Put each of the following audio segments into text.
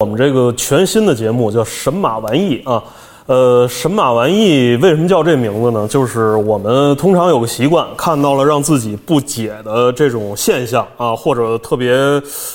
我们这个全新的节目叫《神马玩意》啊，呃，神马玩意为什么叫这名字呢？就是我们通常有个习惯，看到了让自己不解的这种现象啊，或者特别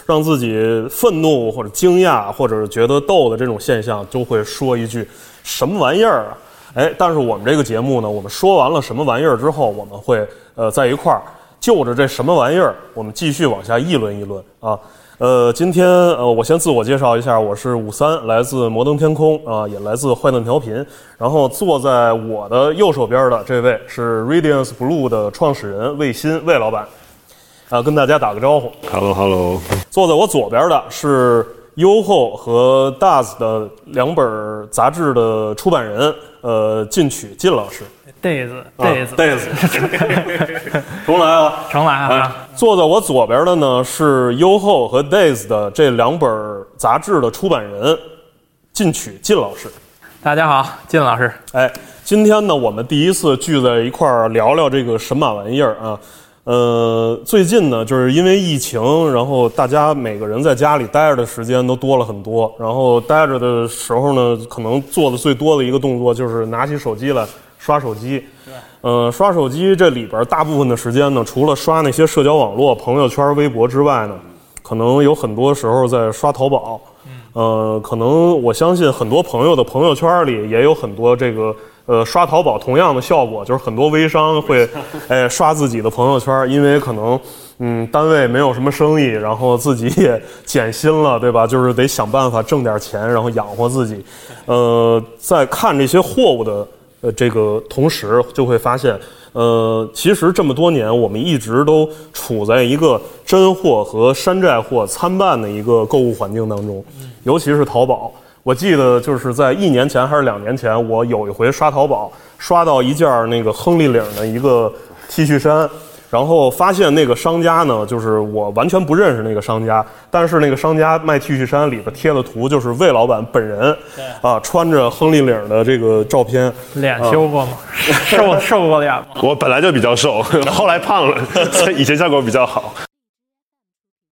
让自己愤怒或者惊讶或者觉得逗的这种现象，就会说一句“什么玩意儿啊”。哎，但是我们这个节目呢，我们说完了什么玩意儿之后，我们会呃在一块儿就着这什么玩意儿，我们继续往下议论议论啊。呃，今天呃，我先自我介绍一下，我是五三，来自摩登天空啊，也来自坏蛋调频。然后坐在我的右手边的这位是 Radiance Blue 的创始人魏鑫魏老板，啊，跟大家打个招呼。Hello Hello，坐在我左边的是优厚和 Does 的两本杂志的出版人，呃，进取靳老师。days 啊 days Days，重来啊！重来哎啊！，坐在我左边的呢是优厚和 Days 的这两本杂志的出版人，进曲靳老师。大家好，靳老师，哎，今天呢，我们第一次聚在一块儿聊聊这个神马玩意儿啊。呃，最近呢，就是因为疫情，然后大家每个人在家里待着的时间都多了很多。然后待着的时候呢，可能做的最多的一个动作就是拿起手机来刷手机。呃，刷手机这里边大部分的时间呢，除了刷那些社交网络、朋友圈、微博之外呢，可能有很多时候在刷淘宝。呃，可能我相信很多朋友的朋友圈里也有很多这个呃刷淘宝同样的效果，就是很多微商会哎刷自己的朋友圈，因为可能嗯单位没有什么生意，然后自己也减薪了，对吧？就是得想办法挣点钱，然后养活自己。呃，在看这些货物的呃这个同时，就会发现。呃，其实这么多年，我们一直都处在一个真货和山寨货参半的一个购物环境当中，尤其是淘宝。我记得就是在一年前还是两年前，我有一回刷淘宝，刷到一件儿那个亨利领的一个 T 恤衫，然后发现那个商家呢，就是我完全不认识那个商家，但是那个商家卖 T 恤衫里边贴的图就是魏老板本人，啊，穿着亨利领的这个照片，脸修过吗？瘦 瘦过脸吗？我本来就比较瘦，后来胖了，所 以以前效果比较好。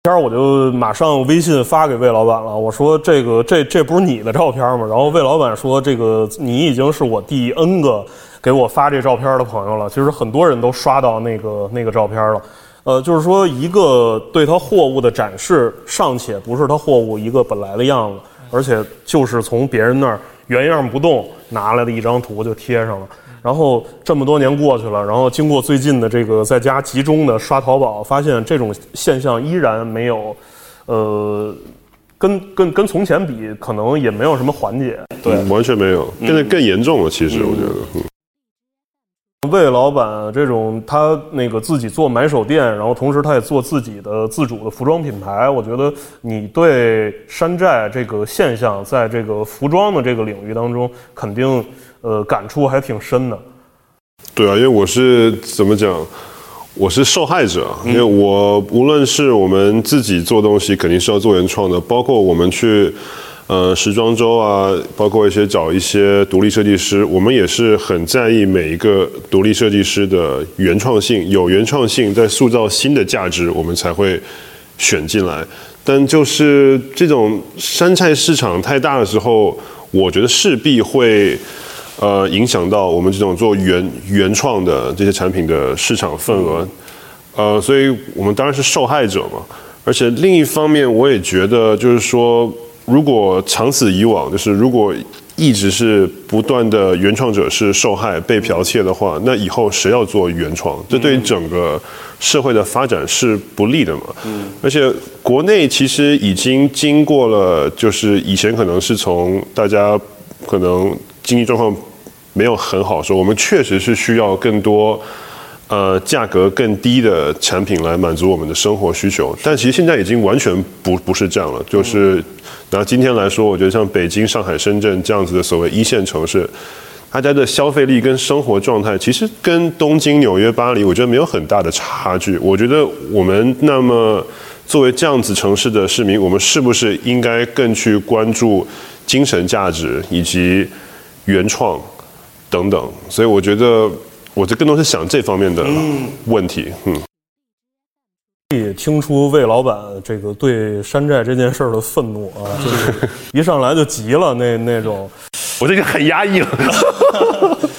片儿我就马上微信发给魏老板了，我说这个这这不是你的照片吗？然后魏老板说这个你已经是我第 N 个给我发这照片的朋友了。其实很多人都刷到那个那个照片了。呃，就是说一个对他货物的展示尚且不是他货物一个本来的样子，而且就是从别人那儿原样不动拿来的一张图就贴上了。然后这么多年过去了，然后经过最近的这个在家集中的刷淘宝，发现这种现象依然没有，呃，跟跟跟从前比，可能也没有什么缓解。对，嗯完全没有，变得更严重了。其实我觉得，嗯魏老板这种他那个自己做买手店，然后同时他也做自己的自主的服装品牌，我觉得你对山寨这个现象，在这个服装的这个领域当中，肯定呃感触还挺深的。对啊，因为我是怎么讲，我是受害者，因为我无论是我们自己做东西，肯定是要做原创的，包括我们去。呃，时装周啊，包括一些找一些独立设计师，我们也是很在意每一个独立设计师的原创性，有原创性，在塑造新的价值，我们才会选进来。但就是这种山寨市场太大的时候，我觉得势必会呃影响到我们这种做原原创的这些产品的市场份额。呃，所以我们当然是受害者嘛。而且另一方面，我也觉得就是说。如果长此以往，就是如果一直是不断的原创者是受害、被剽窃的话，那以后谁要做原创？这对于整个社会的发展是不利的嘛。嗯。而且国内其实已经经过了，就是以前可能是从大家可能经济状况没有很好，说我们确实是需要更多。呃，价格更低的产品来满足我们的生活需求，但其实现在已经完全不不是这样了。就是拿今天来说，我觉得像北京、上海、深圳这样子的所谓一线城市，大家的消费力跟生活状态，其实跟东京、纽约、巴黎，我觉得没有很大的差距。我觉得我们那么作为这样子城市的市民，我们是不是应该更去关注精神价值以及原创等等？所以我觉得。我这更多是想这方面的问题，嗯。也听出魏老板这个对山寨这件事儿的愤怒啊，就是一上来就急了那那种。我这个很压抑了。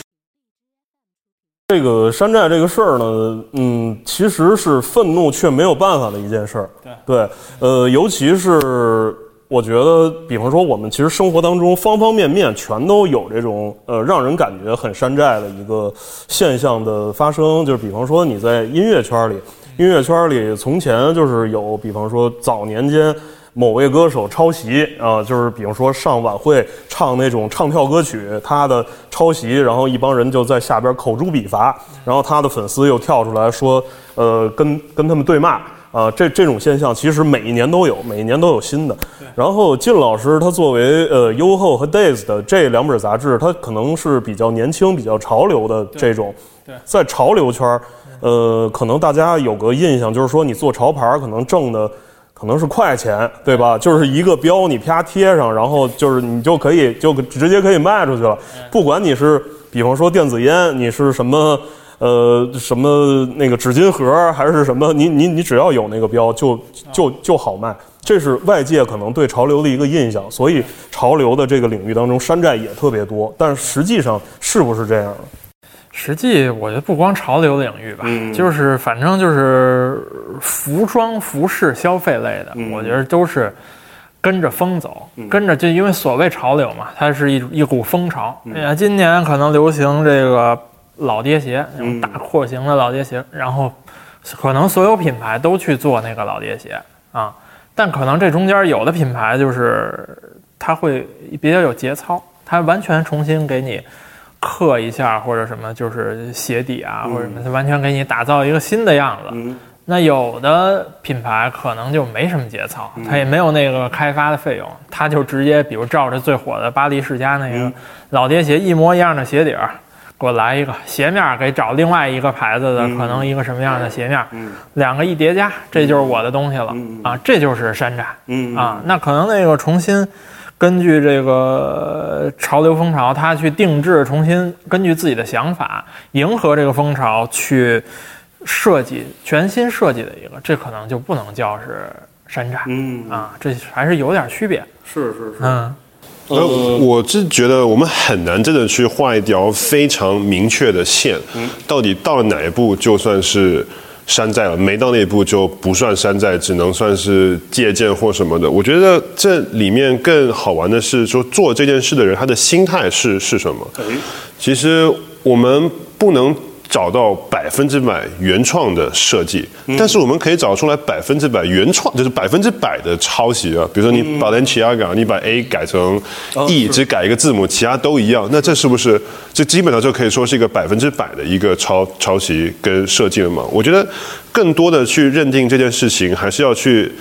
这个山寨这个事儿呢，嗯，其实是愤怒却没有办法的一件事儿。对，呃，尤其是我觉得，比方说我们其实生活当中方方面面全都有这种呃让人感觉很山寨的一个现象的发生，就是比方说你在音乐圈里，音乐圈里从前就是有，比方说早年间。某位歌手抄袭啊，就是比方说上晚会唱那种唱跳歌曲，他的抄袭，然后一帮人就在下边口诛笔伐，然后他的粉丝又跳出来说，呃，跟跟他们对骂啊，这这种现象其实每一年都有，每一年都有新的。然后靳老师他作为呃优厚和 Days 的这两本杂志，他可能是比较年轻、比较潮流的这种，在潮流圈，呃，可能大家有个印象，就是说你做潮牌可能挣的。可能是快钱，对吧？就是一个标，你啪贴上，然后就是你就可以就直接可以卖出去了。不管你是比方说电子烟，你是什么呃什么那个纸巾盒还是什么，你你你只要有那个标，就就就好卖。这是外界可能对潮流的一个印象，所以潮流的这个领域当中，山寨也特别多。但是实际上是不是这样？实际我觉得不光潮流领域吧，就是反正就是服装、服饰、消费类的，我觉得都是跟着风走，跟着就因为所谓潮流嘛，它是一一股风潮。哎呀，今年可能流行这个老爹鞋，那种大廓形的老爹鞋，然后可能所有品牌都去做那个老爹鞋啊，但可能这中间有的品牌就是它会比较有节操，它完全重新给你。刻一下或者什么，就是鞋底啊，或者什么，它完全给你打造一个新的样子。那有的品牌可能就没什么节操，它也没有那个开发的费用，它就直接比如照着最火的巴黎世家那个老爹鞋一模一样的鞋底儿，给我来一个鞋面，给找另外一个牌子的可能一个什么样的鞋面，两个一叠加，这就是我的东西了啊，这就是山寨。啊。那可能那个重新。根据这个潮流风潮，他去定制，重新根据自己的想法，迎合这个风潮去设计全新设计的一个，这可能就不能叫是山寨，嗯。啊，这还是有点区别。是是是，嗯，呃，我是觉得我们很难真的去画一条非常明确的线，到底到了哪一步就算是。山寨了，没到那一步就不算山寨，只能算是借鉴或什么的。我觉得这里面更好玩的是说，做这件事的人他的心态是是什么？其实我们不能。找到百分之百原创的设计，但是我们可以找出来百分之百原创，就是百分之百的抄袭啊。比如说你把 a l e n 你把 A 改成 E，只改一个字母，其他都一样，那这是不是这基本上就可以说是一个百分之百的一个抄抄袭跟设计了嘛？我觉得更多的去认定这件事情，还是要去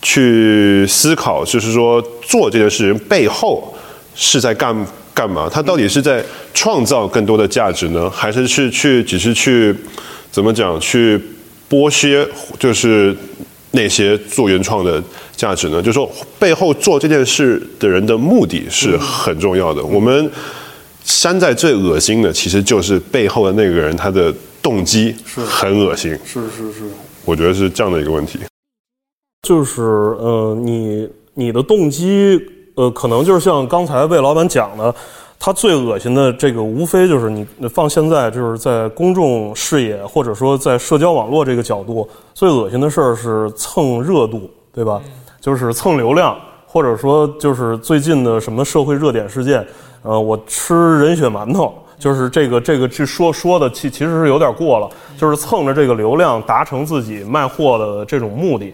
去思考，就是说做这件事情背后是在干。干嘛？他到底是在创造更多的价值呢，还是去去只是去怎么讲去剥削，就是那些做原创的价值呢？就是说背后做这件事的人的目的是很重要的。我们山寨最恶心的，其实就是背后的那个人他的动机很恶心。是是是，我觉得是这样的一个问题。就是呃，你你的动机。呃，可能就是像刚才魏老板讲的，他最恶心的这个，无非就是你放现在就是在公众视野或者说在社交网络这个角度，最恶心的事儿是蹭热度，对吧？就是蹭流量，或者说就是最近的什么社会热点事件，呃，我吃人血馒头，就是这个这个去说说的，其其实是有点过了，就是蹭着这个流量达成自己卖货的这种目的。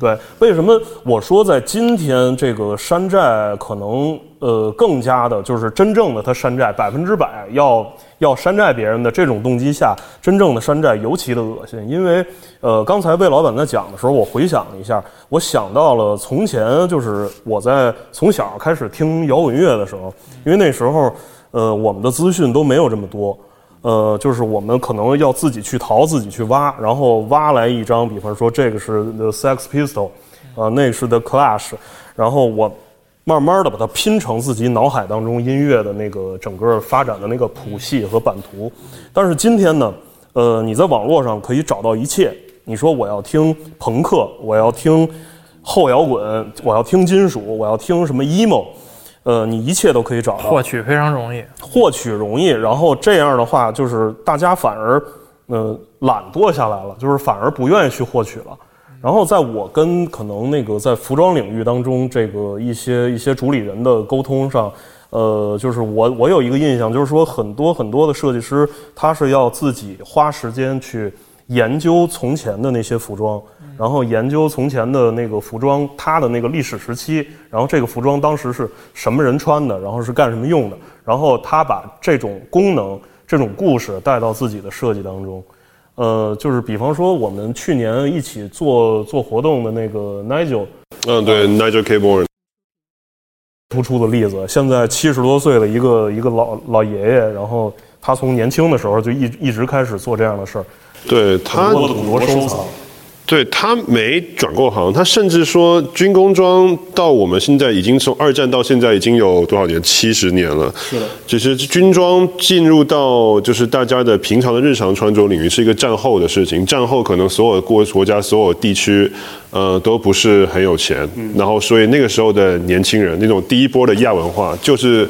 对，为什么我说在今天这个山寨可能呃更加的，就是真正的他山寨百分之百要要山寨别人的这种动机下，真正的山寨尤其的恶心。因为呃刚才魏老板在讲的时候，我回想了一下，我想到了从前就是我在从小开始听摇滚乐的时候，因为那时候呃我们的资讯都没有这么多。呃，就是我们可能要自己去淘，自己去挖，然后挖来一张，比方说这个是 The Sex Pistol，啊，那个是 The Clash，然后我慢慢的把它拼成自己脑海当中音乐的那个整个发展的那个谱系和版图。但是今天呢，呃，你在网络上可以找到一切，你说我要听朋克，我要听后摇滚，我要听金属，我要听什么 emo，呃，你一切都可以找到，获取非常容易。获取容易，然后这样的话，就是大家反而呃懒惰下来了，就是反而不愿意去获取了。然后在我跟可能那个在服装领域当中，这个一些一些主理人的沟通上，呃，就是我我有一个印象，就是说很多很多的设计师，他是要自己花时间去研究从前的那些服装，然后研究从前的那个服装它的那个历史时期，然后这个服装当时是什么人穿的，然后是干什么用的，然后他把这种功能、这种故事带到自己的设计当中。呃，就是比方说我们去年一起做做活动的那个 Nigel 嗯，对，Nigel K. Born，突出的例子，现在七十多岁的一个一个老老爷爷，然后他从年轻的时候就一一直开始做这样的事儿，对他很多的很多收藏。对他没转过行，他甚至说军工装到我们现在已经从二战到现在已经有多少年？七十年了。是的，其实军装进入到就是大家的平常的日常穿着领域是一个战后的事情。战后可能所有国国家所有地区，呃，都不是很有钱，然后所以那个时候的年轻人那种第一波的亚文化就是。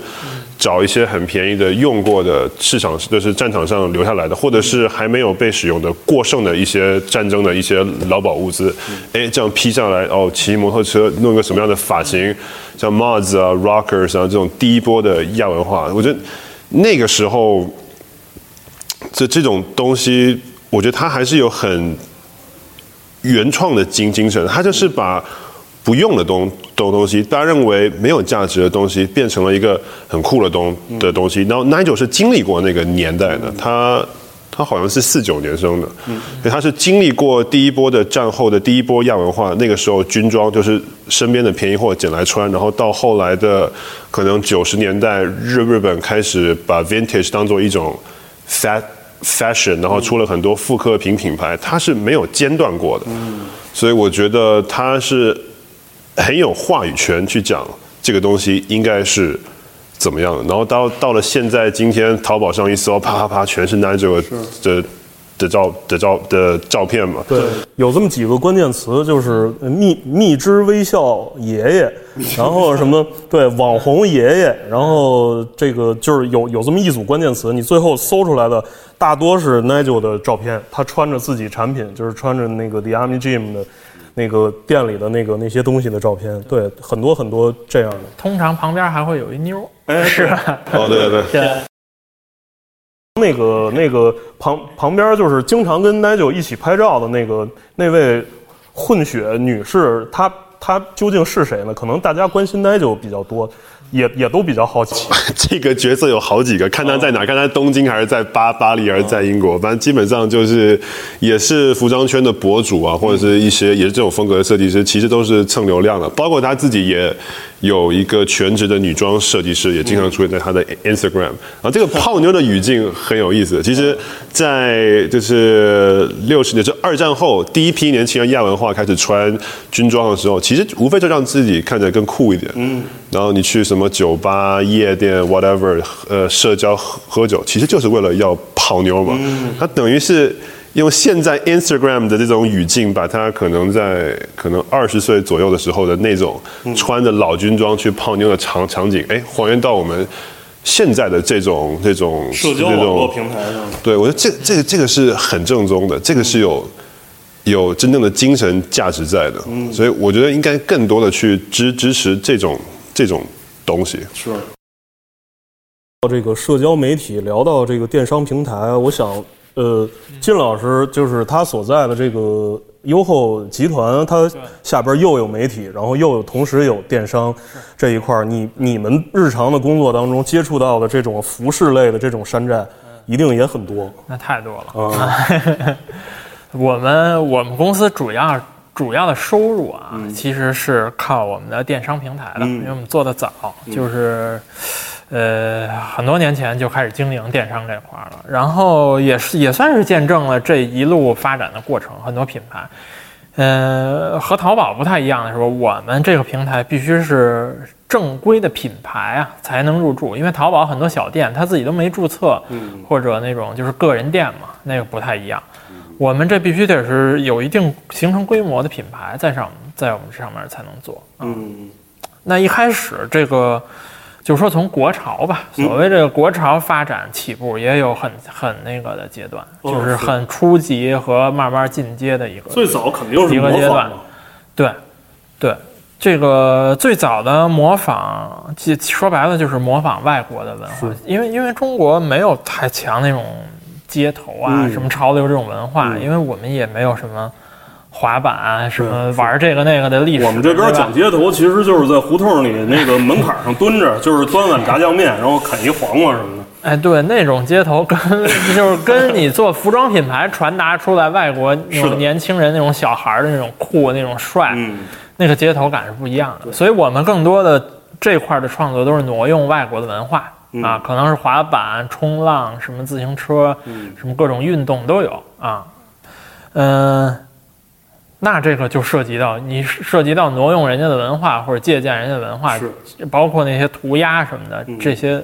找一些很便宜的、用过的市场，就是战场上留下来的，或者是还没有被使用的、过剩的一些战争的一些劳保物资，哎，这样批下来，哦，骑摩托车，弄个什么样的发型，像 mods 啊、rockers 啊这种第一波的亚文化，我觉得那个时候，这这种东西，我觉得它还是有很原创的精精神，它就是把。不用的东东东西，大家认为没有价值的东西，变成了一个很酷的东的东西。然后 Nigel 是经历过那个年代的，他他好像是四九年生的，所以他是经历过第一波的战后的第一波亚文化。那个时候军装就是身边的便宜货捡来穿，然后到后来的可能九十年代日日本开始把 Vintage 当做一种 fat fashion，然后出了很多复刻品品牌，它是没有间断过的。所以我觉得它是。很有话语权去讲这个东西应该是怎么样的，然后到到了现在今天，淘宝上一搜，啪啪啪，全是 Nigel 的的照的照的照片嘛。对，有这么几个关键词，就是蜜蜜汁微笑爷爷，然后什么对网红爷爷，然后这个就是有有这么一组关键词，你最后搜出来的大多是 Nigel 的照片，他穿着自己产品，就是穿着那个 The Army Gym 的。那个店里的那个那些东西的照片，对，很多很多这样的。通常旁边还会有一妞，哎，是哦，对对 对。那个那个旁旁边就是经常跟 Nigel 一起拍照的那个那位混血女士，她她究竟是谁呢？可能大家关心 Nigel 比较多。也也都比较好奇，这个角色有好几个，看他在哪，看他东京还是在巴巴黎，还是在英国，反正基本上就是也是服装圈的博主啊，或者是一些也是这种风格的设计师，其实都是蹭流量的，包括他自己也。有一个全职的女装设计师，也经常出现在他的 Instagram。啊，这个泡妞的语境很有意思。其实，在就是六十年，就二战后第一批年轻人亚文化开始穿军装的时候，其实无非就让自己看起来更酷一点。嗯。然后你去什么酒吧、夜店，whatever，呃，社交喝喝酒，其实就是为了要泡妞嘛。嗯。它等于是。用现在 Instagram 的这种语境，把他可能在可能二十岁左右的时候的那种穿着老军装去泡妞的场场景，哎，还原到我们现在的这种这种社交网络平台上。对，我觉得这这个这个是很正宗的，这个是有有真正的精神价值在的。嗯，所以我觉得应该更多的去支支持这种这种东西。是。到这个社交媒体，聊到这个电商平台，我想。呃，金老师就是他所在的这个优厚集团，他下边又有媒体，然后又有同时有电商这一块儿。你你们日常的工作当中接触到的这种服饰类的这种山寨，一定也很多。那太多了。我们我们公司主要主要的收入啊，其实是靠我们的电商平台的，因为我们做的早，就是。呃，很多年前就开始经营电商这块了，然后也是也算是见证了这一路发展的过程。很多品牌，呃，和淘宝不太一样的是，我们这个平台必须是正规的品牌啊才能入驻，因为淘宝很多小店他自己都没注册，或者那种就是个人店嘛，那个不太一样。我们这必须得是有一定形成规模的品牌在上，在我们这上面才能做。嗯，那一开始这个，就说从国潮吧，所谓这个国潮发展起步，也有很很那个的阶段，哦就是很初级和慢慢进阶的一个。最早肯定是一个阶段。对，对，这个最早的模仿，其说白了就是模仿外国的文化，因为因为中国没有太强那种街头啊、嗯。什么潮流这种文化，嗯。因为我们也没有什么滑板啊、什么玩这个那个的历史。我们这边讲街头，其实就是在胡同里那个门槛上蹲着，就是端碗炸酱面，然后啃一黄瓜什么的。哎，对，那种街头跟就是跟你做服装品牌传达出来外国那种年轻人那种小孩儿的那种酷、那种帅，嗯，那个街头感是不一样的。所以我们更多的这块儿的创作都是挪用外国的文化、嗯啊，可能是滑板、冲浪、什么自行车、嗯。什么各种运动都有啊。嗯、那这个就涉及到你涉及到挪用人家的文化或者借鉴人家的文化，是。包括那些涂鸦什么的，嗯。这些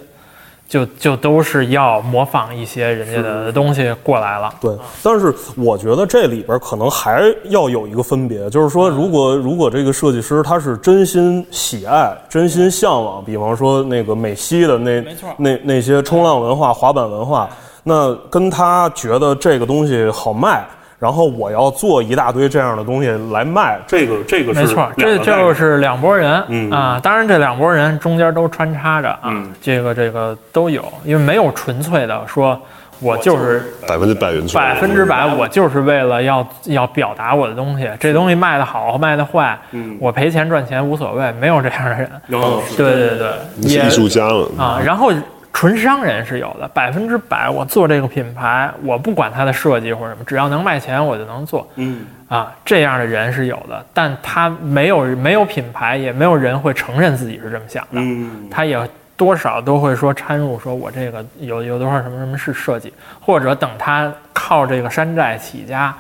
就就都是要模仿一些人家的东西过来了。对，但是我觉得这里边可能还要有一个分别，就是说，如果如果这个设计师他是真心喜爱、真心向往，比方说那个美西的那那那些冲浪文化、滑板文化，那跟他觉得这个东西好卖。然后我要做一大堆这样的东西来卖，这个这个是没错，这就是两拨人、嗯。啊。当然，这两拨人中间都穿插着啊，嗯。这个这个都有，因为没有纯粹的说我就是百分之百原创，百分之百，我就是为了要要表达我的东西，这东西卖的好卖的坏，嗯。我赔钱赚钱无所谓，没有这样的人。哦是。对对对，你是艺术家了。啊，然后纯商人是有的，百分之百我做这个品牌，我不管它的设计或者什么，只要能卖钱我就能做。嗯。啊，这样的人是有的，但他没有没有品牌，也没有人会承认自己是这么想的，嗯。他也多少都会说掺入说我这个有有多少什么什么是设计，或者等他靠这个山寨起家。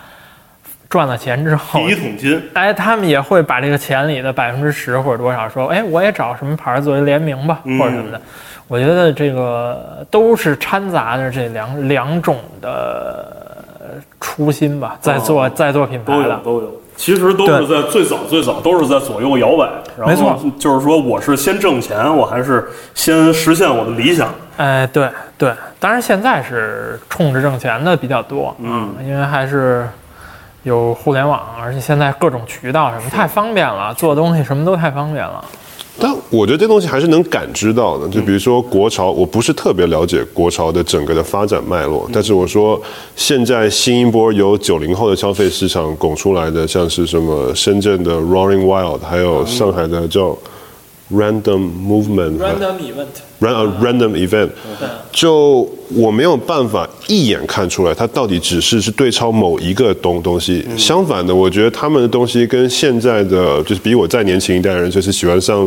赚了钱之后第，一桶金，哎，他们也会把这个钱里的百分之十或者多少说，哎，我也找什么牌儿作为联名吧，嗯。或者什么的。我觉得这个都是掺杂着这两两种的初心吧，在做、哦在做品牌的。有都有，其实都是在最早最早都是在左右摇摆，没错。就是说我是先挣钱，我还是先实现我的理想。哎，对对，当然现在是冲着挣钱的比较多，嗯，因为还是有互联网，而且现在各种渠道什么太方便了，做东西什么都太方便了。但我觉得这东西还是能感知到的，就比如说国潮，我不是特别了解国潮的整个的发展脉络，但是我说现在新一波由九零后的消费市场拱出来的，像是什么深圳的 Roaring Wild，还有上海的叫 Random movement，random event，Ran a random event，就我没有办法一眼看出来它到底只是是对超某一个东东西。相反的，我觉得他们的东西跟现在的就是比我再年轻一代人，就是喜欢上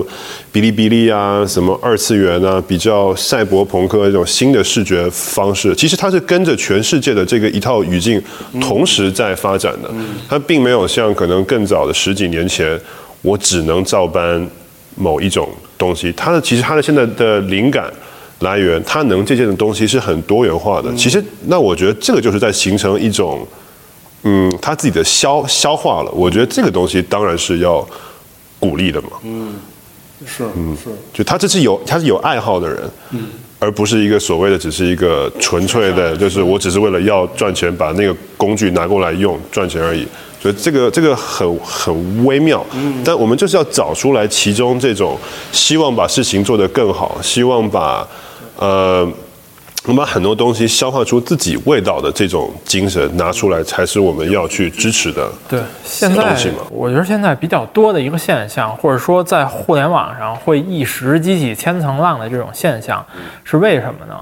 哔哩哔哩啊、什么二次元啊、比较赛博朋克这种新的视觉方式，其实它是跟着全世界的这个一套语境同时在发展的。它并没有像可能更早的十几年前，我只能照搬某一种东西，它的其实它的现在的灵感来源，它能借鉴的东西是很多元化的。其实，那我觉得这个就是在形成一种，嗯，他自己的消消化了。我觉得这个东西当然是要鼓励的嘛。嗯是嗯是，就他这是有他是有爱好的人，而不是一个所谓的只是一个纯粹的，就是我只是为了要赚钱，把那个工具拿过来用赚钱而已。所以这个这个很很微妙，但我们就是要找出来其中这种希望把事情做得更好，希望把呃。我们把很多东西消化出自己味道的这种精神拿出来，才是我们要去支持的。对，现在我觉得现在比较多的一个现象，或者说在互联网上会一时激起千层浪的这种现象，是为什么呢？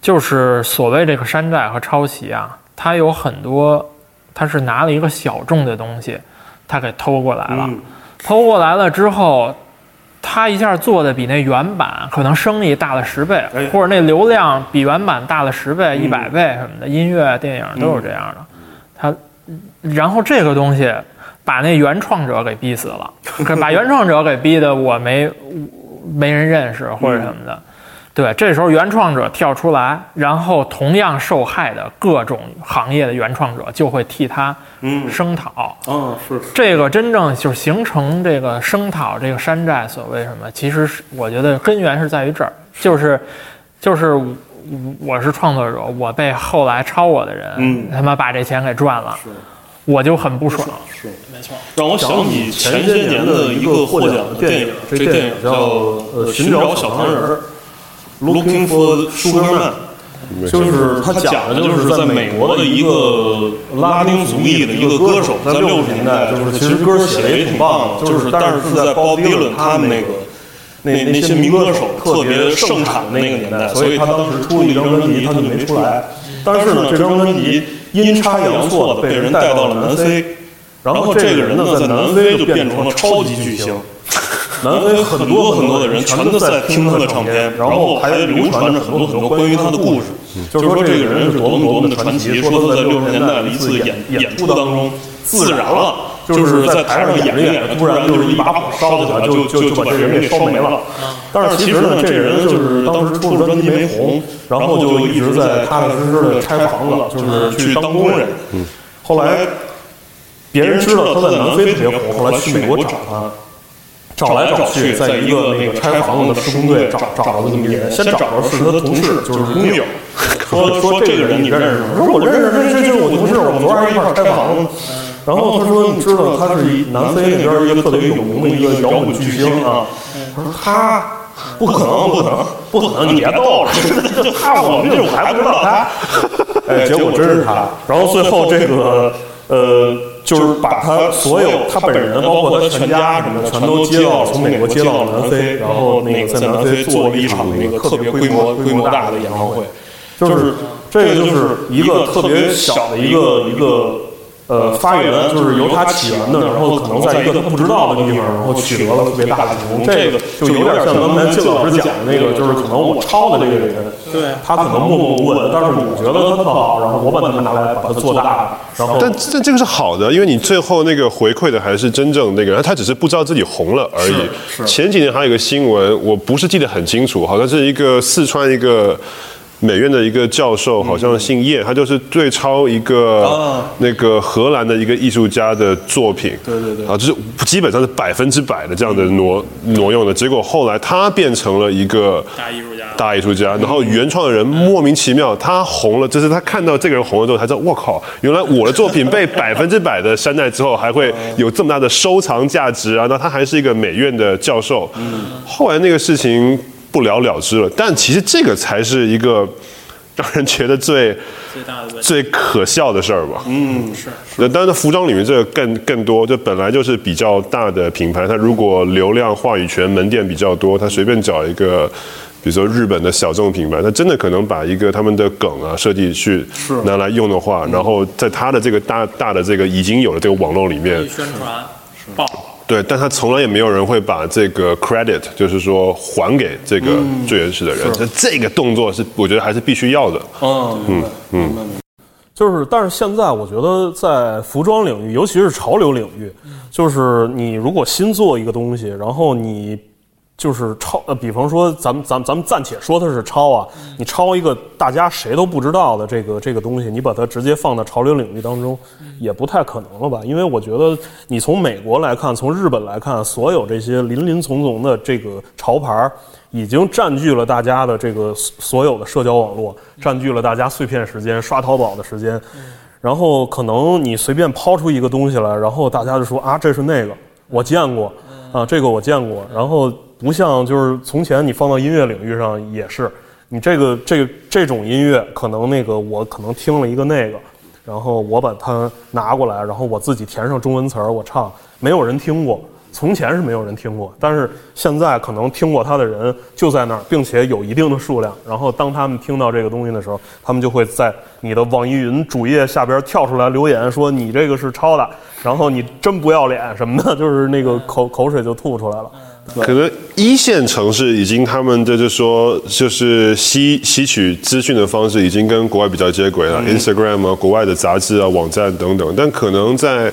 就是所谓这个山寨和抄袭啊，它有很多，它是拿了一个小众的东西，他给偷过来了，嗯偷过来了之后。他一下做的比那原版可能生意大了十倍，哎或者那流量比原版大了十倍、一百倍什么的，音乐、电影都是这样的。他然后这个东西把那原创者给逼死了，可把原创者给逼的我没没人认识或者什么的。对，这时候原创者跳出来，然后同样受害的各种行业的原创者就会替他声讨。嗯，是这个真正就形成这个声讨这个山寨，所谓什么？其实是我觉得根源是在于这儿，就是就是我我是创作者，我被后来抄我的人，嗯他妈把这钱给赚了，我就很不爽。是。没错，让我想起前些年的一个获奖的电影，这电影叫呃《寻找小糖人儿》（Looking for Sugar Man）。就是他讲的，就是在美国的一个拉丁族裔的一个歌手，在六十年代，就是其实歌写的也挺棒的，就是但是是在 Bob Dylan 他们那个那那些民歌手特别盛产的那个年代，所以他当时出了一张专辑，他就没出来。但是呢，这张专辑阴差阳错的被人带到了南非，然后这个人呢，在南非就变成了超级巨星。南非很多很多的人全都在听他的唱片，然后还流传着很多很多关于他的故事，就是说这个人是多么多么的传奇，说他在六十年代的一次演演出当中自燃了，就是在台上演着演着，突然就是一把火烧起来，就就就把这人给烧没了。但是其实呢，这人就是当时出了专辑没红，然后就一直在踏踏实实的拆房子，就是去当工人。后来别人知道他在南非特别火，后来去美国找他。找来找去，在一个那个拆房子的施工队找找了这么一人，先找着是他的同事，就是工友，说说这个人你认识吗？说我认识，这这就是我同事，我们昨晚一块儿拆房子。然后他说，你知道他是一南非那边一个特别有名的一个摇滚巨星啊。他说他不可能，不可能，不可能，你别逗了，就 他我们这种还不知道他。哎，结果真是他。然后最后这个呃。就是把他所有他本人，包括他全家什么的，全都接到从美国接到南非，然后那个在南非做了一场那个特别规模规模大的演唱会。就是这个就是一个特别小的一个一个呃发源，就是由他起源的，然后可能在一个他不知道的地方，然后取得了特别大的成功。这个就有点像刚才靳老师讲的那个，就是可能我抄的这个人，对他可能默默无闻，但是我觉得他特好，然后我把它拿来把它做大，然后但但这个是好的，因为你最后那个回馈的还是真正那个人，他只是不知道自己红了而已。是前几年还有一个新闻，我不是记得很清楚，好像是一个四川一个。美院的一个教授好像姓叶，他就是对抄一个啊。那个荷兰的一个艺术家的作品，对对对。啊，就是基本上是百分之百的这样的挪挪用的，结果后来他变成了一个大艺术家。大艺术家，然后原创的人莫名其妙他红了，就是他看到这个人红了之后，才知道我靠，原来我的作品被百分之百的山寨之后，还会 有这么大的收藏价值啊！那他还是一个美院的教授，后来那个事情不了了之了，但其实这个才是一个 让人觉得最最大的问。最可笑的事儿吧。嗯是那当然，在服装领域这个更更多，就本来就是比较大的品牌，它如果流量、话语权、门店比较多，它随便找一个，比如说日本的小众品牌，它真的可能把一个他们的梗啊设计去拿来用的话，然后在它的这个大大的这个已经有的这个网络里面，宣传爆，对，但他从来也没有人会把这个 credit，就是说还给这个最原始的人，这、这个动作是我觉得还是必须要的。嗯嗯。嗯，就是，但是现在我觉得在服装领域，尤其是潮流领域，就是你如果新做一个东西，然后你就是抄，呃，比方说咱们咱们咱们暂且说它是抄啊，你抄一个大家谁都不知道的这个这个东西，你把它直接放到潮流领域当中，也不太可能了吧？因为我觉得你从美国来看，从日本来看，所有这些林林总总的这个潮牌儿。已经占据了大家的这个所所有的社交网络，占据了大家碎片时间、刷淘宝的时间，然后可能你随便抛出一个东西来，然后大家就说啊，这是那个我见过，啊，这个我见过，然后不像就是从前你放到音乐领域上也是，你这个这个这种音乐可能那个我可能听了一个那个，然后我把它拿过来，然后我自己填上中文词儿，我唱，没有人听过。从前是没有人听过，但是现在可能听过他的人就在那儿，并且有一定的数量。然后当他们听到这个东西的时候，他们就会在你的网易云主页下边跳出来留言说你这个是抄的，然后你真不要脸什么的，就是那个口口水就吐出来了。可能一线城市已经他们的就说就是吸吸取资讯的方式已经跟国外比较接轨了、i n s t a g r a m 啊、国外的杂志啊、网站等等，但可能在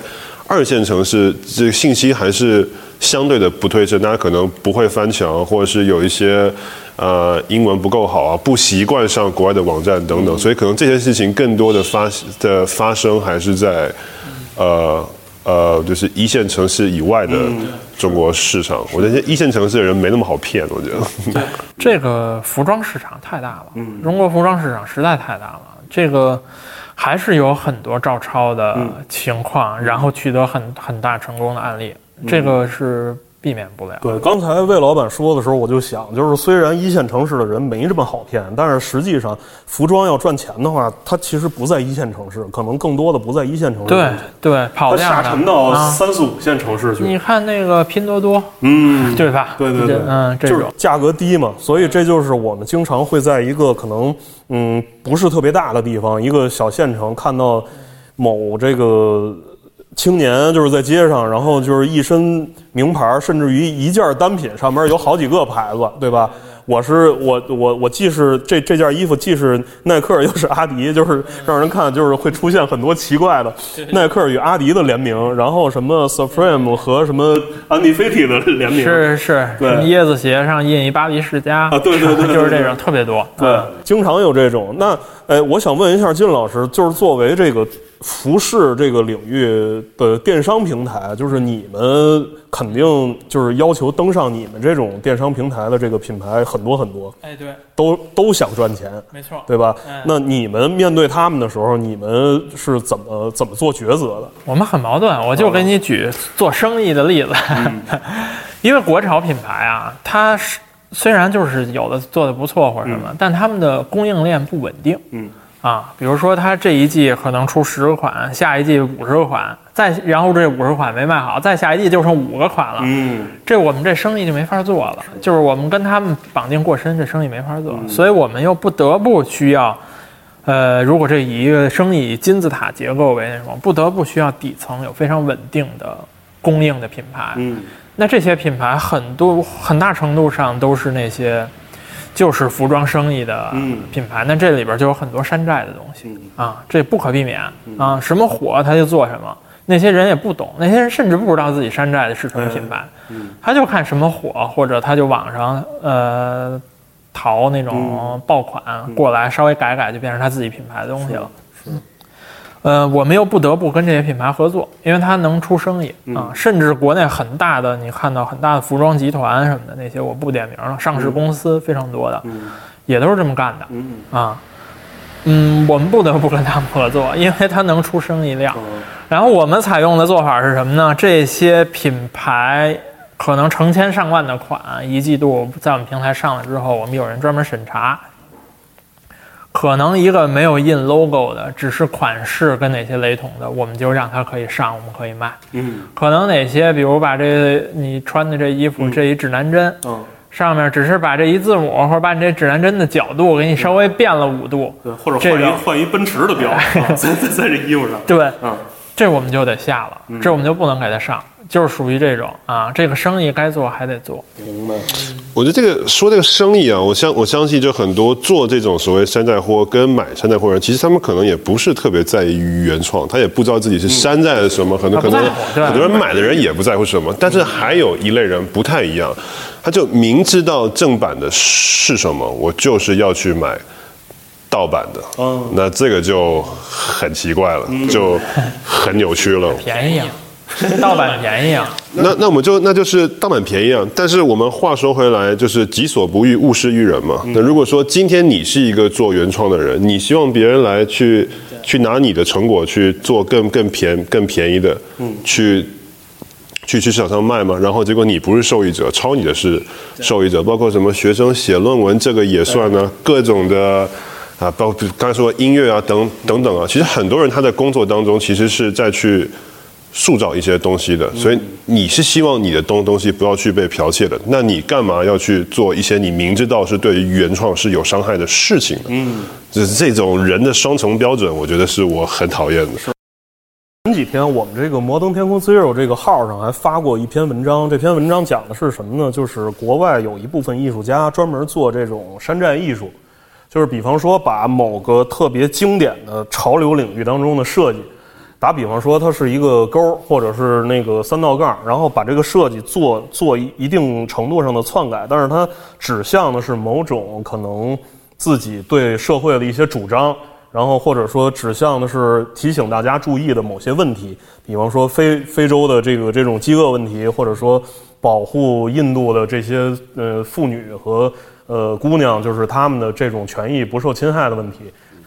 二线城市，这个信息还是相对的不对称，大家可能不会翻墙，或者是有一些呃英文不够好啊，不习惯上国外的网站等等，所以可能这些事情更多的发的发生还是在呃呃就是一线城市以外的中国市场。我觉得一线城市的人没那么好骗，我觉得。这个服装市场太大了，嗯。中国服装市场实在太大了，这个还是有很多照抄的情况，然后取得很很大成功的案例，这个是避免不了。对，刚才魏老板说的时候，我就想，就是虽然一线城市的人没这么好骗，但是实际上服装要赚钱的话，它其实不在一线城市，可能更多的不在一线城市对，对，跑它量下沉到啊三四五线城市去。你看那个拼多多，嗯，对吧？对对对，嗯，这就是种价格低嘛，所以这就是我们经常会在一个可能嗯不是特别大的地方，一个小县城看到某这个青年就是在街上，然后就是一身名牌，甚至于一件单品上面有好几个牌子，对吧？我是我我我既是这这件衣服既是耐克又是阿迪，就是让人看就是会出现很多奇怪的耐克与阿迪的联名，然后什么 Supreme 和什么安迪菲蒂的联名，是是，对什么椰子鞋上印一巴黎世家啊对对对对就是这种特别多。对嗯，经常有这种。那，呃，我想问一下金老师，就是作为这个服饰这个领域的电商平台，就是你们肯定就是要求登上你们这种电商平台的这个品牌很多很多，哎，对，都都想赚钱，没错。对吧？嗯那你们面对他们的时候，你们是怎么怎么做抉择的？我们很矛盾，我就给你举做生意的例子，因为国潮品牌啊，它是虽然就是有的做的不错或者什么，但他们的供应链不稳定。嗯。啊，比如说它这一季可能出十个款，下一季五十个款，再然后这五十款没卖好，再下一季就剩五个款了。嗯。这我们这生意就没法做了，就是我们跟他们绑定过深，这生意没法做，所以我们又不得不需要，呃，如果这以一个生意金字塔结构为那种，不得不需要底层有非常稳定的供应的品牌。嗯。那这些品牌很多很大程度上都是那些就是服装生意的嗯。品牌，那这里边就有很多山寨的东西嗯。啊，这不可避免啊，什么火他就做什么。那些人也不懂，那些人甚至不知道自己山寨的是什么品牌，他就看什么火，或者他就网上呃淘那种爆款过来，稍微改改就变成他自己品牌的东西了。呃，我们又不得不跟这些品牌合作，因为它能出生意啊。甚至国内很大的，你看到很大的服装集团什么的那些，我不点名了，上市公司非常多的，也都是这么干的嗯啊。嗯，我们不得不跟他们合作，因为它能出生意量。然后我们采用的做法是什么呢？这些品牌可能成千上万的款，一季度在我们平台上了之后，我们有人专门审查。可能一个没有印 logo 的，只是款式跟哪些雷同的，我们就让它可以上，我们可以卖。嗯。可能哪些，比如把这你穿的这衣服、这一指南针，嗯，上面只是把这一字母或者把你这指南针的角度给你稍微变了五度，对，或者换一换一奔驰的标，啊 在在在这衣服上，对，嗯。这我们就得下了，这我们就不能给它上，就是属于这种啊，这个生意该做还得做。明白。我觉得这个说这个生意啊，我相我相信就很多做这种所谓山寨货跟买山寨货人，其实他们可能也不是特别在意原创，他也不知道自己是山寨的什么，很多可能很多人买的人也不在乎什么，但是还有一类人不太一样，他就明知道正版的是什么，我就是要去买。盗版的，嗯那这个就很奇怪了，就很扭曲了。便宜啊，跟盗版便宜啊，那那我们就那就是盗版便宜啊，但是我们话说回来，就是己所不欲，勿施于人嘛。那如果说今天你是一个做原创的人，你希望别人来去去拿你的成果去做更更便更便宜的，嗯。去去去市场上卖嘛，然后结果你不是受益者，抄你的是受益者，包括什么学生写论文这个也算呢，各种的。啊，包括刚才说音乐啊，等等等啊，其实很多人他在工作当中其实是在去塑造一些东西的，所以你是希望你的东东西不要去被剽窃的，那你干嘛要去做一些你明知道是对于原创是有伤害的事情呢？嗯，就是这种人的双重标准，我觉得是我很讨厌的。前几天我们这个摩登天空 Zero 这个号上还发过一篇文章，这篇文章讲的是什么呢？就是国外有一部分艺术家专门做这种山寨艺术，就是比方说把某个特别经典的潮流领域当中的设计，打比方说，它是一个钩，或者是那个三道杠，然后把这个设计做做一定程度上的篡改，但是它指向的是某种可能自己对社会的一些主张，然后或者说指向的是提醒大家注意的某些问题，比方说非非洲的这个这种饥饿问题，或者说保护印度的这些呃妇女和呃姑娘，就是她们的这种权益不受侵害的问题。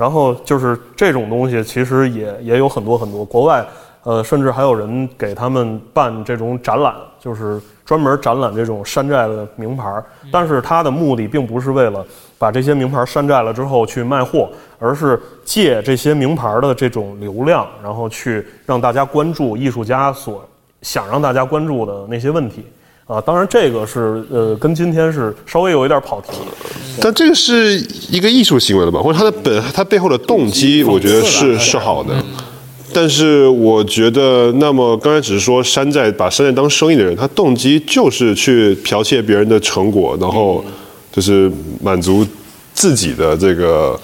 然后就是这种东西，其实也也有很多很多。国外，呃，甚至还有人给他们办这种展览，就是专门展览这种山寨的名牌。但是他的目的并不是为了把这些名牌山寨了之后去卖货，而是借这些名牌的这种流量，然后去让大家关注艺术家所想让大家关注的那些问题。啊，当然这个是呃，跟今天是稍微有一点跑题。但这个是一个艺术行为了吧？或者他的本，他背后的动机，我觉得是是好的。但是我觉得，那么刚才只是说山寨把山寨当生意的人，他动机就是去剽窃别人的成果，然后就是满足自己的这个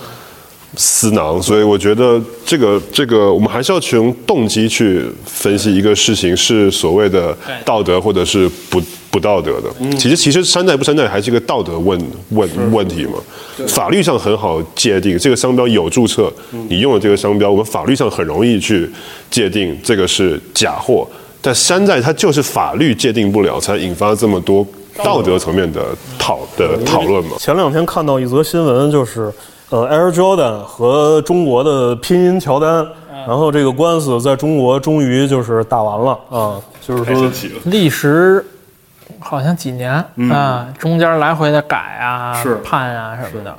私囊。所以我觉得这个这个，我们还是要从动机去分析一个事情是所谓的道德或者是不。不道德的，其实其实山寨不山寨还是一个道德问问问题嘛。法律上很好界定，这个商标有注册，你用了这个商标，我们法律上很容易去界定这个是假货。但山寨它就是法律界定不了，才引发这么多道德层面的讨的讨论嘛。前两天看到一则新闻，就是呃，Air Jordan 和中国的拼音乔丹，然后这个官司在中国终于就是打完了啊，就是说历时。好像几年啊，中间来回的改啊、判啊什么的，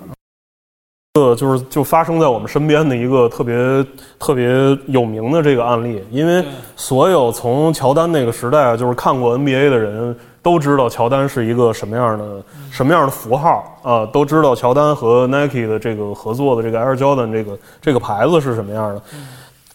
这就是就发生在我们身边的一个特别特别有名的这个案例。因为所有从乔丹那个时代就是看过 NBA 的人都知道乔丹是一个什么样的什么样的符号啊，都知道乔丹和 Nike 的这个合作的这个 Air Jordan 这个这个牌子是什么样的。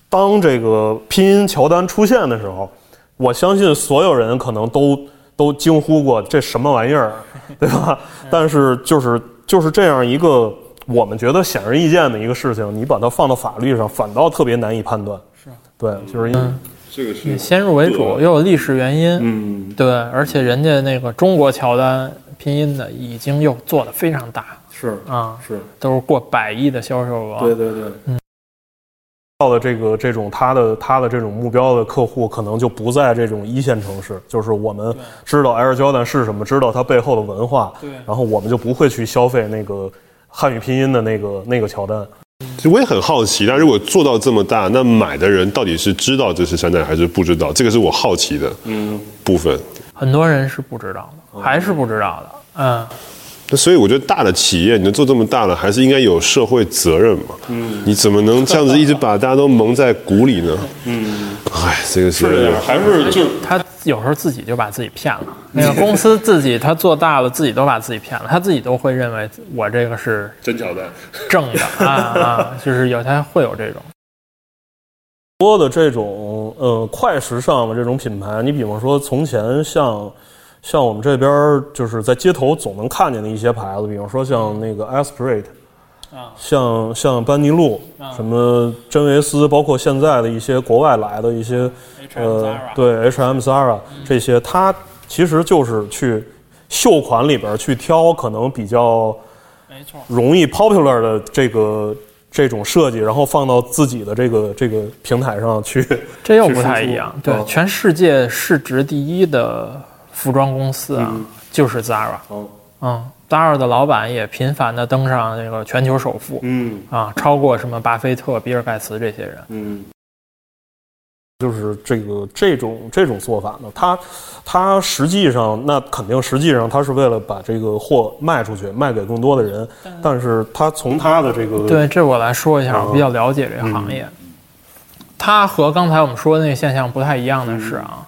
当这个拼音乔丹出现的时候，我相信所有人可能都。都惊呼过这什么玩意儿，对吧？但是就是就是这样一个我们觉得显而易见的一个事情，你把它放到法律上，反倒特别难以判断。是，对，就是因为这个是先入为主，又有历史原因。嗯，对，而且人家那个中国乔丹拼音的已经又做的非常大，是啊，是都是过百亿的销售额。对对对，嗯。到的这个这种他的他的这种目标的客户可能就不在这种一线城市，就是我们知道 Air Jordan 是什么，知道它背后的文化，对，然后我们就不会去消费那个汉语拼音的那个那个乔丹。我也很好奇，但如果做到这么大，那买的人到底是知道这是山寨还是不知道？这个是我好奇的嗯部分。很多人是不知道的，还是不知道的，嗯。那所以我觉得大的企业你能做这么大了，还是应该有社会责任嘛？嗯，你怎么能这样子一直把大家都蒙在鼓里呢？嗯，哎，这个是还是就他有时候自己就把自己骗了。那个公司自己他做大了，自己都把自己骗了，他自己都会认为我这个是真乔丹，正的啊啊，就是有他会有这种多的这种呃快时尚的这种品牌。你比方说从前像。像我们这边就是在街头总能看见的一些牌子，比方说像那个 Esprit，啊，像像班尼路，什么真维斯，包括现在的一些国外来的一些，呃，对 H&M、Zara 这些，它其实就是去秀款里边去挑可能比较，没错，容易 popular 的这个这种设计，然后放到自己的这个这个平台上去。这又不太一样，对，全世界市值第一的。服装公司啊，就是 Zara。嗯，Zara 的老板也频繁的登上这个全球首富。嗯，啊，超过什么巴菲特、比尔盖茨这些人。嗯，就是这个这种这种做法呢，他他实际上那肯定实际上他是为了把这个货卖出去，卖给更多的人。但是他从他的这个对，这我来说一下，我比较了解这个行业。他和刚才我们说的那个现象不太一样的是啊。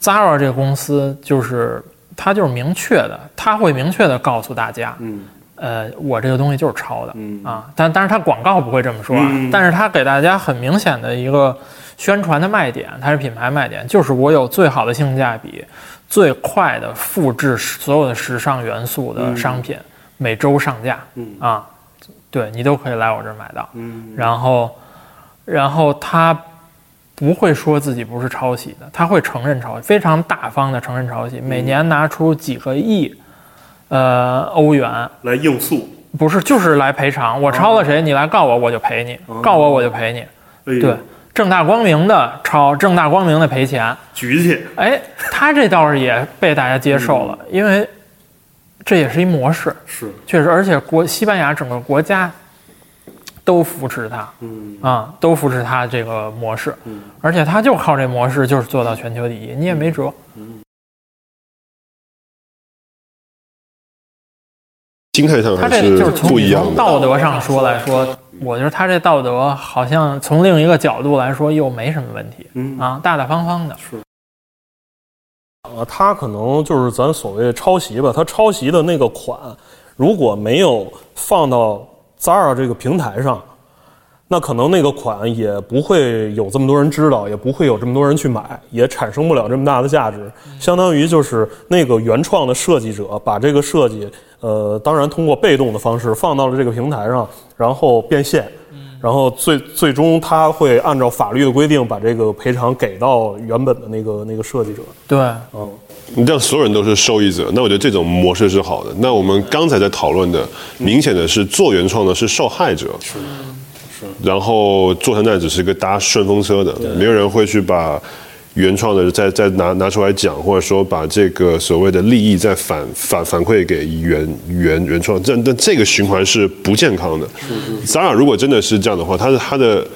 Zara 这个公司就是它就是明确的，它会明确的告诉大家，嗯，呃，我这个东西就是抄的，嗯。啊，但但是它广告不会这么说啊，但是它给大家很明显的一个宣传的卖点，它是品牌卖点，就是我有最好的性价比，最快的复制所有的时尚元素的商品，每周上架，嗯。啊，对你都可以来我这儿买到，嗯，然后，然后它。不会说自己不是抄袭的，他会承认抄袭，非常大方的承认抄袭，每年拿出几个亿，呃，欧元来应诉。不是，就是来赔偿。我抄了谁，你来告我，我就赔你；告我，我就赔你。哎对，正大光明的抄，正大光明的赔钱。举起，哎，他这倒是也被大家接受了，因为这也是一模式，是，确实，而且国西班牙整个国家都扶持他，嗯。啊，都扶持他这个模式，嗯。而且他就靠这模式就是做到全球第一，你也没辙。心态上他还这就是从不一样道德上说来说，我觉得他这道德好像从另一个角度来说又没什么问题嗯。啊，大大方方的。是。啊，他可能就是咱所谓抄袭吧，他抄袭的那个款，如果没有放到 Zara 这个平台上，那可能那个款也不会有这么多人知道，也不会有这么多人去买，也产生不了这么大的价值。相当于就是那个原创的设计者把这个设计，呃，当然通过被动的方式放到了这个平台上，然后变现。然后最最终他会按照法律的规定把这个赔偿给到原本的那个那个设计者。对，你这样所有人都是受益者，那我觉得这种模式是好的。那我们刚才在讨论的，明显的是做原创的是受害者，是是，然后做山寨只是一个搭顺风车的，没有人会去把原创的再再拿拿出来讲，或者说把这个所谓的利益再反反反馈给原原原创，但但这个循环是不健康的。Zara 如果真的是这样的话，它的它的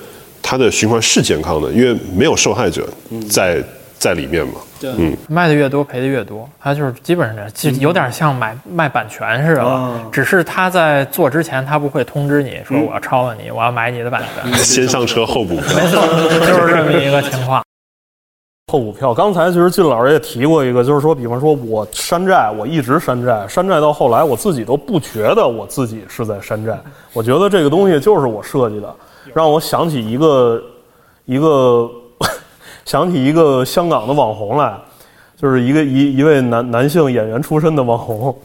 它的循环是健康的，因为没有受害者在在里面嘛。嗯，卖的越多赔的越多，他就是基本上这样，就有点像买卖版权似的。只是他在做之前，他不会通知你说我要抄了你，我要买你的版权，先上车后补。票。就是这么一个情况。后补票，刚才其实靳老师也提过一个，就是说，比方说我山寨，我一直山寨，山寨到后来，我自己都不觉得我自己是在山寨，我觉得这个东西就是我设计的，让我想起一个一个想起一个香港的网红来，就是一个一一位男男性演员出身的网红。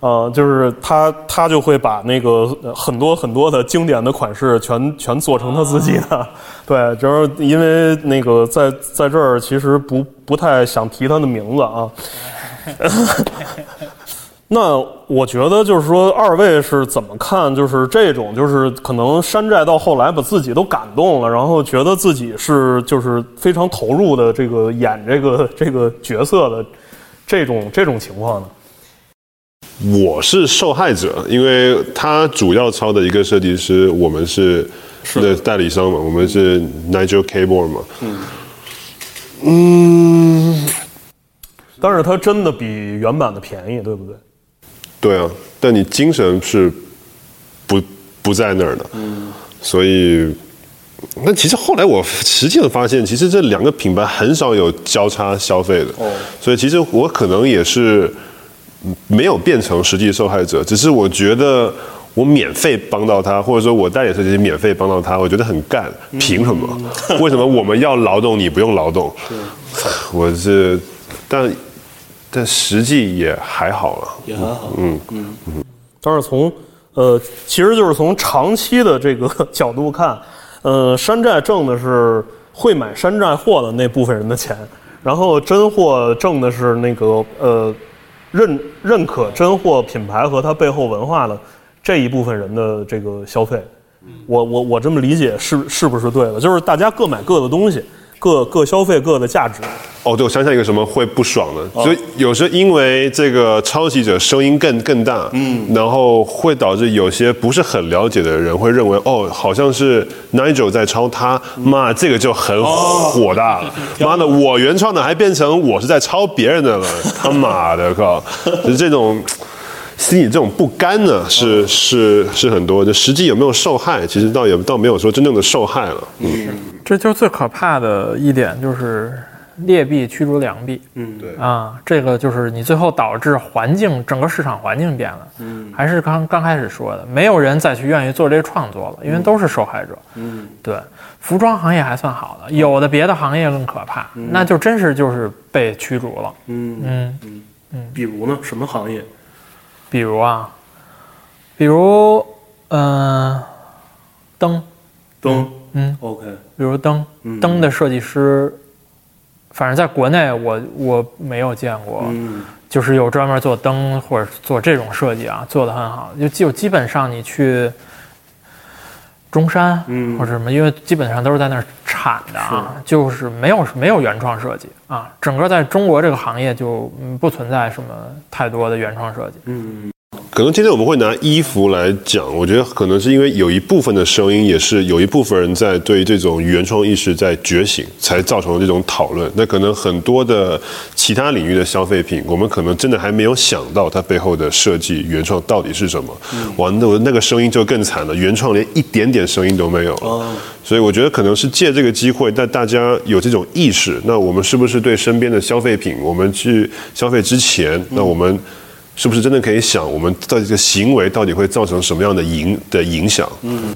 呃，就是他，他就会把那个呃很多很多的经典的款式全全做成他自己的，对，就是因为那个在在这儿其实不不太想提他的名字啊。那我觉得就是说，二位是怎么看？就是这种，就是可能山寨到后来把自己都感动了，然后觉得自己是就是非常投入的这个演这个这个角色的这种这种情况呢？我是受害者，因为他主要抄的一个设计师，我们是的代理商嘛，我们是 Nigel Cable 嘛。嗯，但是它真的比原版的便宜，对不对？对啊，但你精神是不不在那儿的。嗯，所以，那其实后来我实际上发现，其实这两个品牌很少有交叉消费的。哦所以其实我可能也是没有变成实际受害者，只是我觉得我免费帮到他，或者说我代理设计师免费帮到他，我觉得很干，凭什么？为什么我们要劳动，你不用劳动？我是，但但实际也还好了。也还好。嗯嗯嗯。但是从呃，其实就是从长期的这个角度看，呃，山寨挣的是会买山寨货的那部分人的钱，然后真货挣的是那个呃认认可真货品牌和它背后文化的这一部分人的这个消费。我我我这么理解是是不是对的？就是大家各买各的东西，各各消费各的价值。哦，对，我想起来一个什么会不爽的，所以有时候因为这个抄袭者声音更更大，嗯，然后会导致有些不是很了解的人会认为，哦，好像是 Nigel 在抄他，妈，这个就很火大了，妈的，我原创的还变成我是在抄别人的了，他妈的靠，就是这种。心里这种不甘呢，是是是很多。就实际有没有受害，其实倒也倒没有说真正的受害了。嗯，这就是最可怕的一点，就是劣币驱逐良币。嗯，对啊，这个就是你最后导致环境整个市场环境变了。嗯，还是刚刚开始说的，没有人再去愿意做这个创作了，因为都是受害者。嗯，对，服装行业还算好的，有的别的行业更可怕，那就真是就是被驱逐了。嗯嗯嗯，比如呢，什么行业？比如啊，比如嗯、呃灯，灯，嗯，OK，比如灯，灯的设计师，反正在国内我我没有见过，嗯就是有专门做灯或者做这种设计啊，做的很好。就就基本上你去中山，嗯或者什么，因为基本上都是在那儿产的啊，就是没有没有原创设计啊。整个在中国这个行业就嗯不存在什么太多的原创设计。嗯可能今天我们会拿衣服来讲，我觉得可能是因为有一部分的声音，也是有一部分人在对这种原创意识在觉醒，才造成了这种讨论。那可能很多的其他领域的消费品，我们可能真的还没有想到它背后的设计原创到底是什么。哇，那我那个声音就更惨了，原创连一点点声音都没有了。所以我觉得可能是借这个机会，但大家有这种意识。那我们是不是对身边的消费品，我们去消费之前，那我们是不是真的可以想，我们的这个行为到底会造成什么样的影的影响？嗯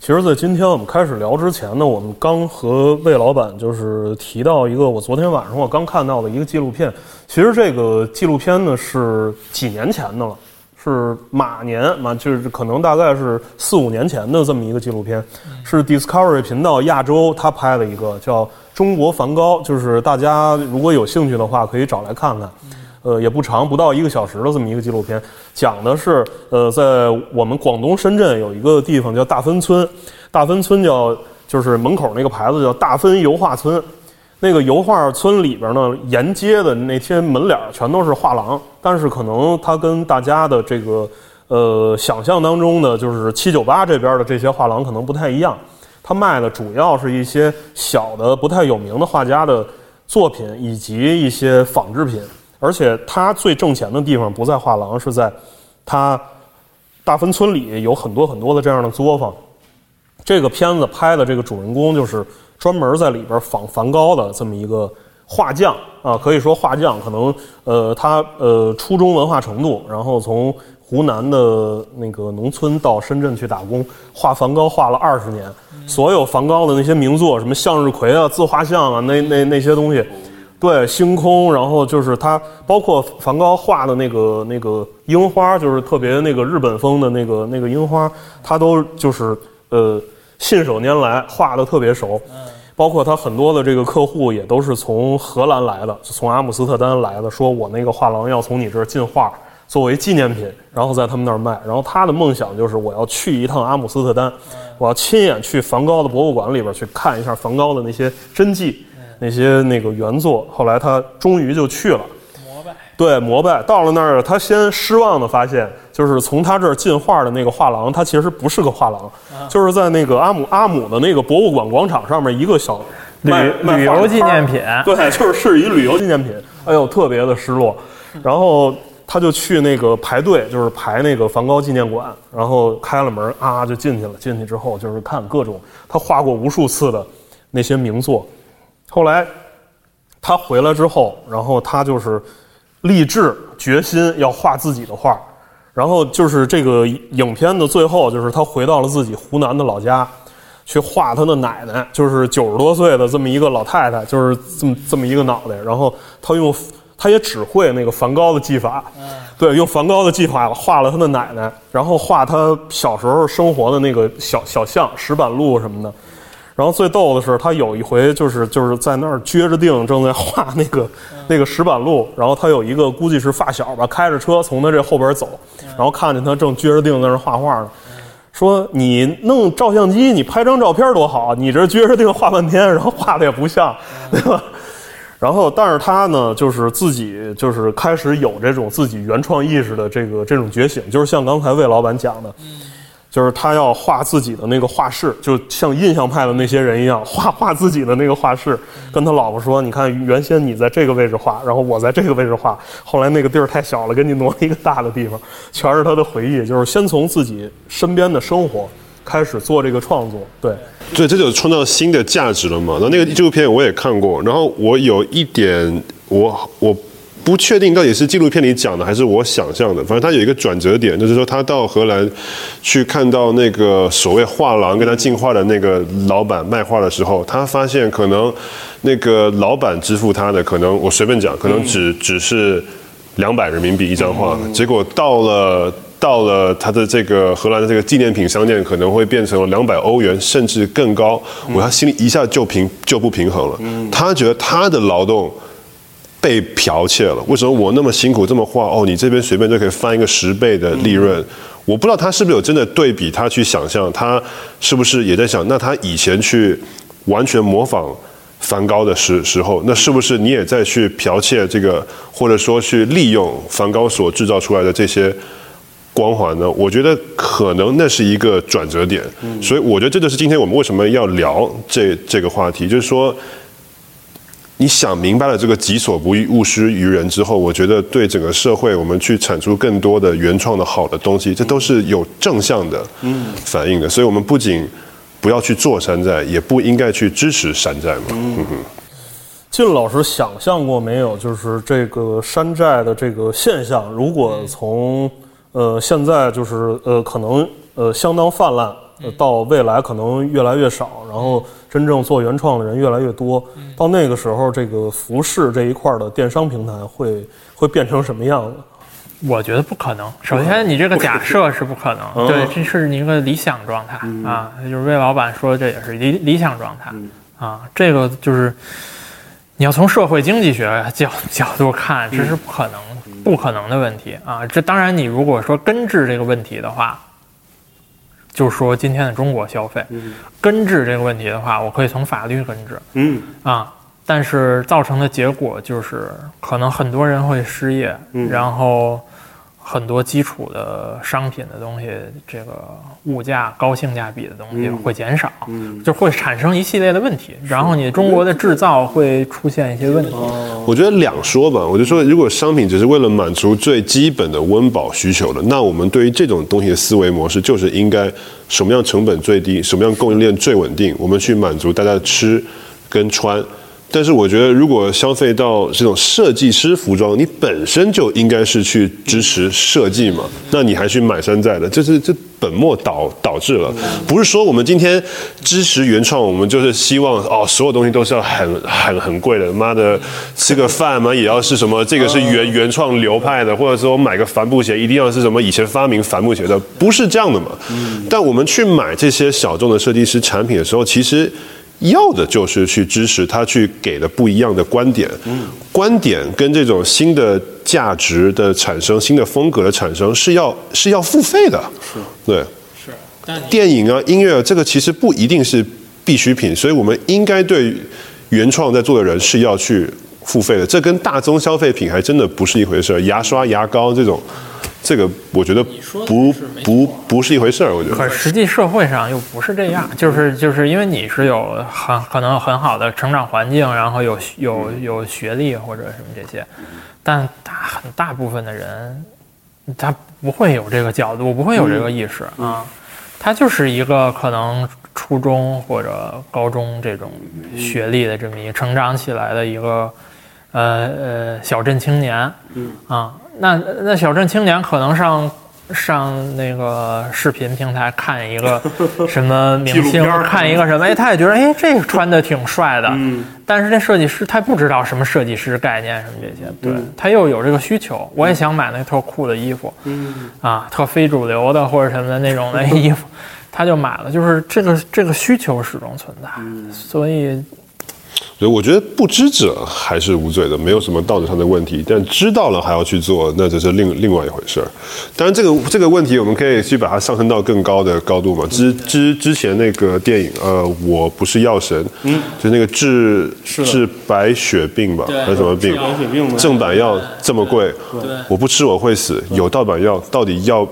其实，在今天我们开始聊之前呢，我们刚和魏老板就是提到一个我昨天晚上我刚看到的一个纪录片。其实这个纪录片呢是几年前的了，是马年嘛，就是可能大概是四五年前的这么一个纪录片，是 Discovery 频道亚洲他拍的一个叫《中国梵高》，就是大家如果有兴趣的话可以找来看看。呃，也不长，不到一个小时的这么一个纪录片，讲的是呃，在我们广东深圳有一个地方叫大芬村，大芬村叫就是门口那个牌子叫大芬油画村，那个油画村里边呢，沿街的那些门脸全都是画廊，但是可能它跟大家的这个呃想象当中的，就是七九八这边的这些画廊可能不太一样，它卖的主要是一些小的不太有名的画家的作品以及一些仿制品。而且他最挣钱的地方不在画廊，是在他大芬村里有很多很多的这样的作坊。这个片子拍的这个主人公就是专门在里边仿梵高的这么一个画匠啊，可以说画匠，可能呃他呃初中文化程度，然后从湖南的那个农村到深圳去打工，画梵高画了二十年，所有梵高的那些名作，什么向日葵啊、自画像啊，那那那些东西。对，星空，然后就是他，包括梵高画的那个那个樱花，就是特别那个日本风的那个那个樱花，他都就是呃信手拈来，画的特别熟。包括他很多的这个客户也都是从荷兰来的，从阿姆斯特丹来的，说我那个画廊要从你这儿进画作为纪念品，然后在他们那儿卖。然后他的梦想就是我要去一趟阿姆斯特丹，我要亲眼去梵高的博物馆里边去看一下梵高的那些真迹。那些那个原作，后来他终于就去了，膜拜，对，膜拜到了那儿，他先失望的发现，就是从他这儿进画的那个画廊，它其实不是个画廊，就是在那个阿姆阿姆的那个博物馆广场上面一个小旅旅游纪念品对，就是是一旅游纪念品，哎呦，特别的失落。然后他就去那个排队，就是排那个梵高纪念馆，然后开了门啊，就进去了。进去之后就是看各种他画过无数次的那些名作。后来他回来之后，然后他就是立志决心要画自己的画，然后就是这个影片的最后，就是他回到了自己湖南的老家，去画他的奶奶，就是九十多岁的这么一个老太太，就是这么这么一个脑袋，然后他用他也只会那个梵高的技法，对，用梵高的技法画了他的奶奶，然后画他小时候生活的那个小小巷、石板路什么的。然后最逗的是，他有一回就是就是在那儿撅着腚，正在画那个那个石板路，然后他有一个估计是发小吧，开着车从他这后边走，然后看见他正撅着腚在那儿画画呢，说你弄照相机，你拍张照片多好，你这撅着腚画半天，然后画的也不像，对吧？然后，但是他呢，就是自己就是开始有这种自己原创意识的这个这种觉醒，就是像刚才魏老板讲的，就是他要画自己的那个画室，就像印象派的那些人一样，画 画自己的那个画室，跟他老婆说：“你看，原先你在这个位置画，然后我在这个位置画，后来那个地儿太小了，给你挪了一个大的地方。”全是他的回忆，就是先从自己身边的生活开始做这个创作，对。对，这就创造新的价值了嘛。那那个纪录片我也看过，然后我有一点，我我不确定到底是纪录片里讲的还是我想象的。反正他有一个转折点，就是说他到荷兰去看到那个所谓画廊跟他进画的那个老板卖画的时候，他发现可能那个老板支付他的，可能我随便讲，可能只只是两百人民币一张画，结果到了。到了他的这个荷兰的这个纪念品商店，可能会变成两百欧元甚至更高，我他心里一下就平就不平衡了。他觉得他的劳动被剽窃了，为什么我那么辛苦这么画，哦，你这边随便就可以翻一个十倍的利润？我不知道他是不是有真的对比，他去想象，他是不是也在想，那他以前去完全模仿。梵高的时时候，那是不是你也在去剽窃这个，或者说去利用梵高所制造出来的这些光环呢？我觉得可能那是一个转折点，所以我觉得这就是今天我们为什么要聊这这个话题，就是说，你想明白了这个己所不欲，勿施于人之后，我觉得对整个社会，我们去产出更多的原创的好的东西，这都是有正向的反应的。所以，我们不仅不要去做山寨，也不应该去支持山寨嘛。嗯哼，靳老师想象过没有？就是这个山寨的这个现象，如果从呃现在就是呃可能呃相当泛滥，到未来可能越来越少，然后真正做原创的人越来越多，到那个时候，这个服饰这一块的电商平台会会变成什么样子？我觉得不可能。首先，你这个假设是不可能，对，这是你一个理想状态啊。就是魏老板说，这也是理理想状态啊。这个就是你要从社会经济学角角度看，这是不可能、不可能的问题啊。这当然，你如果说根治这个问题的话，就是说今天的中国消费。根治这个问题的话，我可以从法律根治，嗯。啊。但是造成的结果就是，可能很多人会失业，然后很多基础的商品的东西，这个物价高性价比的东西会减少，就会产生一系列的问题。然后你中国的制造会出现一些问题。我觉得两说吧，我就说，如果商品只是为了满足最基本的温饱需求的，那我们对于这种东西的思维模式就是应该什么样成本最低，什么样供应链最稳定，我们去满足大家的吃跟穿。但是我觉得，如果消费到这种设计师服装，你本身就应该是去支持设计嘛，那你还去买山寨的，这是这本末倒导致了。不是说我们今天支持原创，我们就是希望哦，所有东西都是要很很很贵的，妈的吃个饭嘛也要是什么，这个是原原创流派的，或者说买个帆布鞋一定要是什么以前发明帆布鞋的，不是这样的嘛。但我们去买这些小众的设计师产品的时候，其实。要的就是去支持他去给的不一样的观点，观点跟这种新的价值的产生、新的风格的产生是要是要付费的，是，对，是。电影啊、音乐啊，这个其实不一定是必需品，所以我们应该对原创在做的人是要去付费的。这跟大宗消费品还真的不是一回事牙刷、牙膏这种。这个我觉得不不不是一回事儿，我觉得。可实际社会上又不是这样，就是就是因为你是有很可能很好的成长环境，然后有有有学历或者什么这些，但大很大部分的人，他不会有这个角度，不会有这个意识啊，他就是一个可能初中或者高中这种学历的这么一成长起来的一个呃呃小镇青年，嗯啊。那那小镇青年可能上上那个视频平台看一个 什么明星，看一个什么，哎，他也觉得哎这个穿的挺帅的，嗯，但是这设计师他不知道什么设计师概念什么这些，对他又有这个需求，我也想买那特酷的衣服，嗯，啊，特非主流的或者什么的那种的 衣服，他就买了，就是这个这个需求始终存在，嗯所以。所以我觉得不知者还是无罪的，没有什么道德上的问题。但知道了还要去做，那就是另另外一回事儿。当然，这个这个问题我们可以去把它上升到更高的高度嘛。之之之前那个电影，呃，我不是药神，嗯，就那个治治白血病吧，还是什么病？白血病正版药这么贵，我不吃我会死。有盗版药，到底要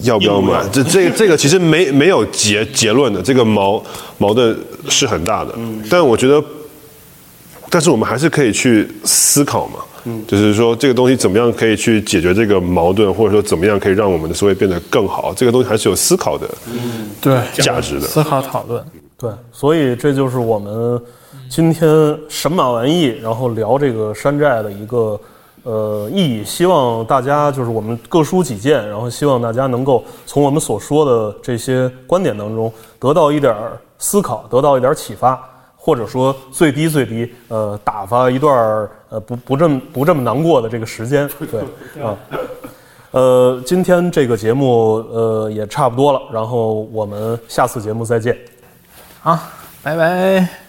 要不要买？这这这个其实没没有结结论的，这个矛矛盾是很大的。但我觉得。但是我们还是可以去思考嘛，嗯，就是说这个东西怎么样可以去解决这个矛盾，或者说怎么样可以让我们的社会变得更好，这个东西还是有思考的，嗯，对，价值的。思考讨论，对，所以这就是我们今天神马玩意，然后聊这个山寨的一个呃意义，希望大家就是我们各抒己见，然后希望大家能够从我们所说的这些观点当中得到一点思考，得到一点启发。或者说最低最低呃打发一段儿呃，不不这么不这么难过的这个时间。对啊，呃，今天这个节目呃也差不多了，然后我们下次节目再见啊，拜拜。